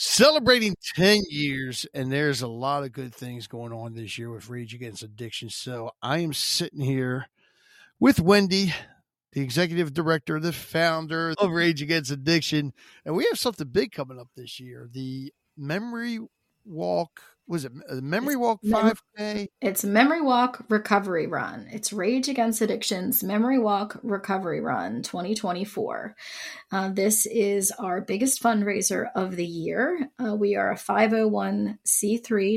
celebrating 10 years and there's a lot of good things going on this year with rage against addiction so i am sitting here with wendy the executive director the founder of rage against addiction and we have something big coming up this year the memory walk was it a memory walk 5k it's memory walk recovery run. It's rage against addictions memory walk recovery run 2024 uh, this is our biggest fundraiser of the year. Uh, we are a 501c3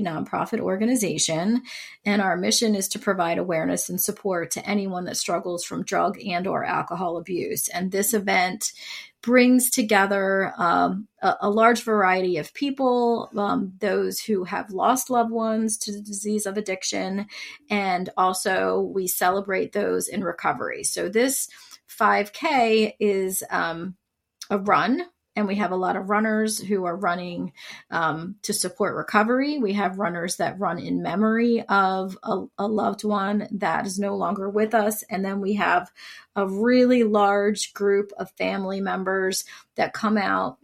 nonprofit organization and our mission is to provide awareness and support to anyone that struggles from drug and or alcohol abuse. And this event brings together um, a, a, large variety of people, um, those who have lost loved ones to the disease of addiction, and also we celebrate those in recovery. So this 5K is um, a run and we have a lot of runners who are running um, to support recovery. We have runners that run in memory of a, a, loved one that is no longer with us. And then we have a really large group of family members that come out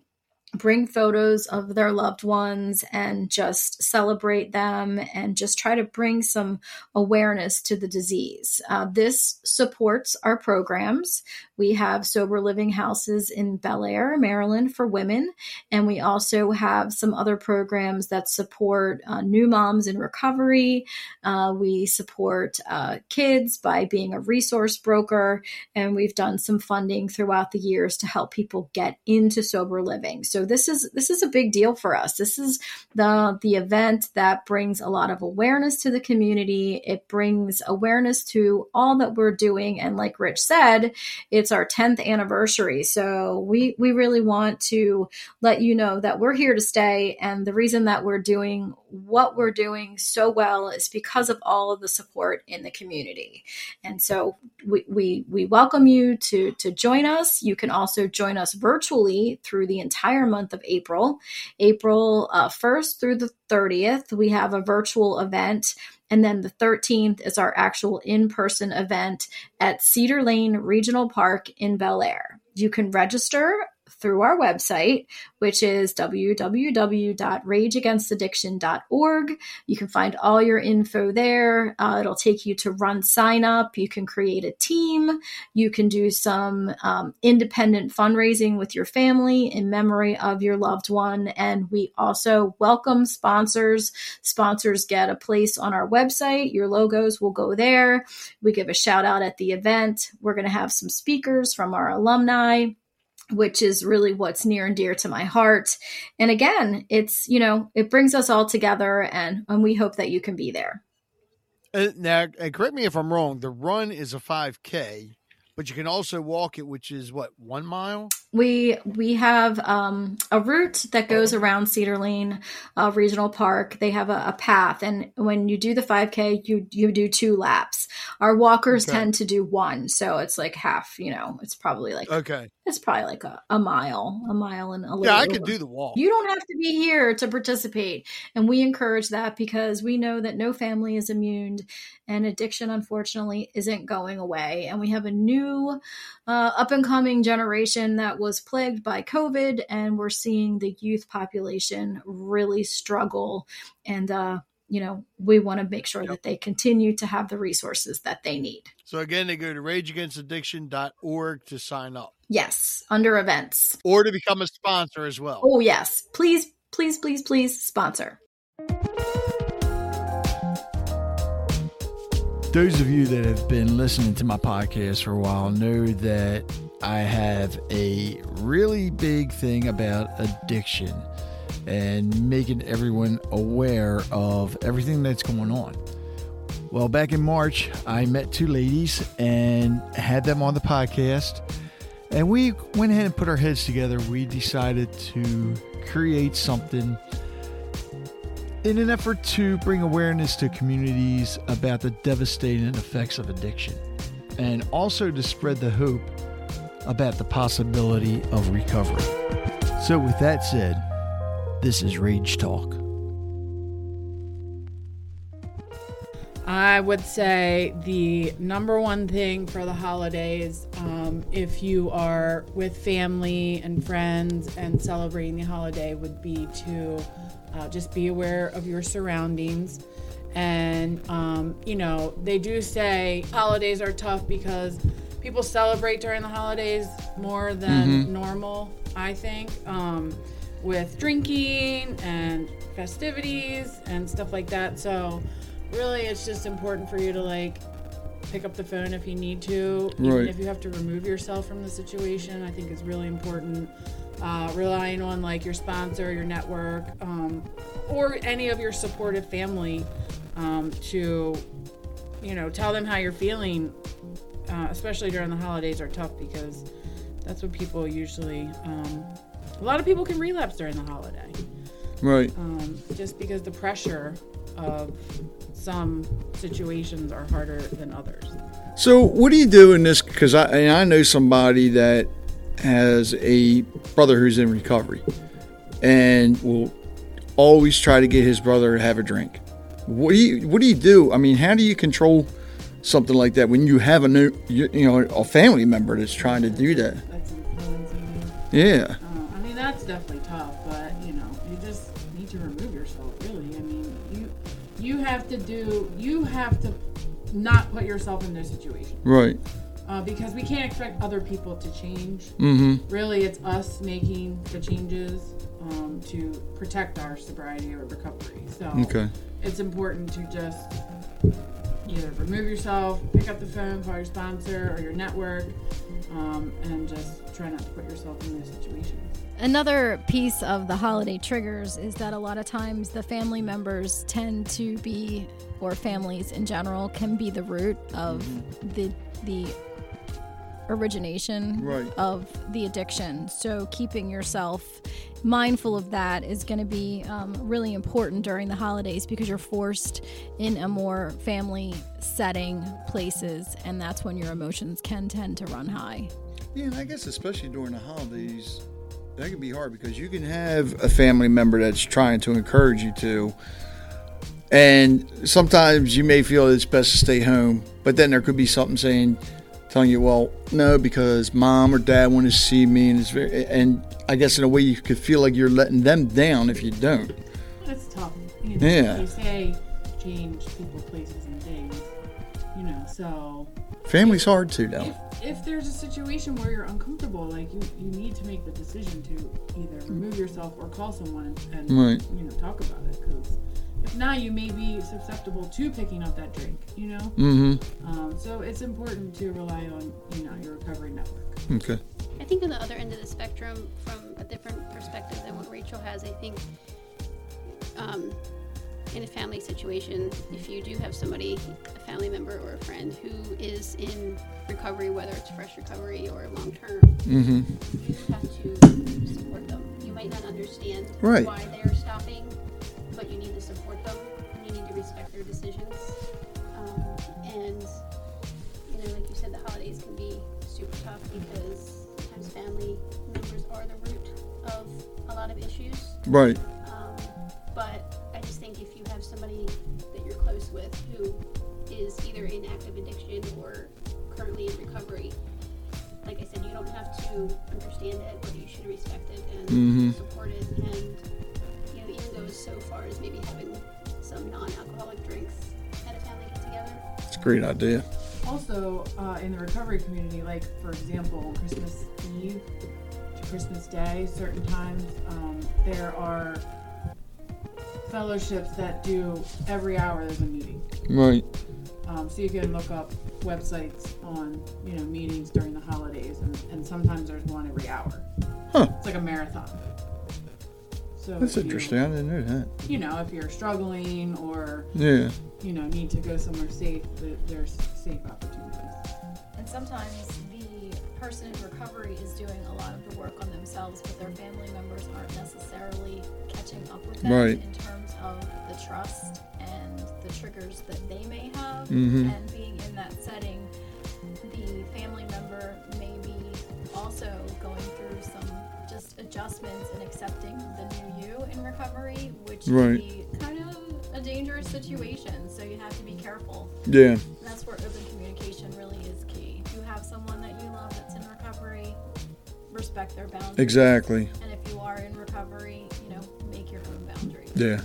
bring photos of their loved ones and just celebrate them and just try to bring some awareness to the disease. Uh, this supports our programs. We have sober living houses in Bel Air, Maryland for women, and we also have some other programs that support uh, new moms in recovery. Uh, we support uh, kids by being a resource broker, and we've done some funding throughout the years to help people get into sober living. So this is this is a big deal for us. This is the the event that brings a lot of awareness to the community. It brings awareness to all that we're doing, and like Rich said, it's our 10th anniversary. So we we really want to let you know that we're here to stay, and the reason that we're doing what we're doing so well is because of all of the support in the community. And so we, we, we welcome you to, to join us. You can also join us virtually through the entire month of April. April uh, 1st through the 30th, we have a virtual event. And then the 13th is our actual in person event at Cedar Lane Regional Park in Bel Air. You can register through our website, which is www.rageagainstaddiction.org. You can find all your info there. Uh, it'll take you to RunSignup. You can create a team. You can do some um, independent fundraising with your family in memory of your loved one. And we also welcome sponsors. Sponsors get a place on our website. Your logos will go there. We give a shout out at the event. We're going to have some speakers from our alumni which is really what's near and dear to my heart. And again, it's, you know, it brings us all together and, and we hope that you can be there. Uh, now, and correct me if I'm wrong, the run is a 5K, but you can also walk it, which is what, one mile? we we have um, a route that goes around Cedar Lane uh, Regional Park. They have a, a, path, and when you do the 5K, you you do two laps. Our walkers okay. tend to do one, so it's like half. You know, it's probably like okay, it's probably like a, a mile, a mile and a little. Yeah, I could do the walk. You don't have to be here to participate, and we encourage that because we know that no family is immune, and addiction unfortunately isn't going away, and we have a new uh, up and coming generation that was plagued by COVID, and we're seeing the youth population really struggle. And, uh, you know, we want to make sure yep. that they continue to have the resources that they need. So, again, they go to rageagainstaddiction.org to sign up. Yes, under events. Or to become a sponsor as well. Oh, yes. Please, please, please, please sponsor. Those of you that have been listening to my podcast for a while know that I have a really big thing about addiction and making everyone aware of everything that's going on. Well, back in March, I met two ladies and had them on the podcast. And we went ahead and put our heads together. We decided to create something in an effort to bring awareness to communities about the devastating effects of addiction and also to spread the hope about the possibility of recovery. So, with that said, this is Rage Talk. I would say the number one thing for the holidays, um, if you are with family and friends and celebrating the holiday, would be to uh, just be aware of your surroundings. And, um, you know, they do say holidays are tough because people celebrate during the holidays more than normal, I think, um, with drinking and festivities and stuff like that. So, really, it's just important for you to like pick up the phone if you need to, even if you have to remove yourself from the situation. I think is really important. Uh, relying on like your sponsor, your network, um, or any of your supportive family um, to, you know, tell them how you're feeling. Uh, especially during the holidays are tough because that's when people usually. Um, a lot of people can relapse during the holiday Right. um, just because the pressure of some situations are harder than others. So, what do you do in this? Because I, and I know somebody that has a brother who's in recovery and will always try to get his brother to have a drink. What do you What do you do? I mean, how do you control something like that when you have a new, you, you know, a family member that's trying to do that? That's. Yeah. Uh, I mean, that's definitely tough, but you know, you just need to remove yourself. Really, I mean, you have to do you have to not put yourself in this situation Right. uh, because we can't expect other people to change. Mm-hmm. Really, it's us making the changes um, to protect our sobriety or recovery. So Okay. it's important to just either remove yourself, pick up the phone, call your sponsor or your network, um, and just try not to put yourself in those situations. Another piece of the holiday triggers is that a lot of times the family members tend to be, or families in general, can be the root of mm-hmm. the the origination Right. of the addiction. So keeping yourself mindful of that is going to be um, really important during the holidays because you're forced in a more family setting places, and that's when your emotions can tend to run high. Yeah, and I guess especially during the holidays, that can be hard because you can have a family member that's trying to encourage you to, and sometimes you may feel it's best to stay home, but then there could be something saying, telling you, well, no, because mom or dad want to see me, and it's very, and I guess in a way you could feel like you're letting them down if you don't. It's tough. You know, Yeah. They say change people, places, and things. You know, so Family's hard too, if, though. if there's a situation where you're uncomfortable, like you, you need to make the decision to either remove yourself or call someone and, and Right. you know talk about it. Because if not, you may be susceptible to picking up that drink. You know, Mm-hmm. um, so it's important to rely on you know your recovery network. Okay. I think on the other end of the spectrum, from a different perspective than what Rachel has, I think um, in a family situation, if you do have somebody, a family member or a friend who is in recovery, whether it's fresh recovery or long term, Mm-hmm. you have to support them. You might not understand Right. why they're stopping, but you need to support them and you need to respect their decisions. Um, and you know, like you said, the holidays can be super tough because sometimes family members are the root of a lot of issues. Right. Um, but I just think if you have somebody that you're close with who is either in active addiction or currently in recovery, like I said, you don't have to understand it, but you should respect it and Mhm. support it, and so far as maybe having some non-alcoholic drinks at a family get together. It's a great idea. Also, uh, in the recovery community, like for example, Christmas Eve to Christmas Day, certain times um, there are fellowships that do every hour there's a meeting. Right. Um, so you can look up websites on you know meetings during the holidays, and, and sometimes there's one every hour. Huh. It's like a marathon. So That's you- interesting. I didn't know that. You know, if you're struggling or Yeah. you know need to go somewhere safe, th- there's safe opportunities. And sometimes the person in recovery is doing a lot of the work on themselves, but their family members aren't necessarily catching up with them Right. in terms of the trust and the triggers that they may have. Mhm. And being in that setting, the family member may be also going through some just adjustments and accepting recovery, which Right. can be kind of a dangerous situation. So you have to be careful. Yeah. And that's where open communication really is key. If you have someone that you love that's in recovery, respect their boundaries. Exactly. And if you are in recovery, you know, make your own boundaries. Yeah.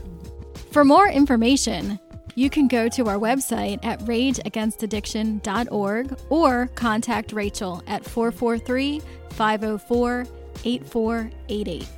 For more information, you can go to our website at rageagainstaddiction.org or contact Rachel at 443 504 8488.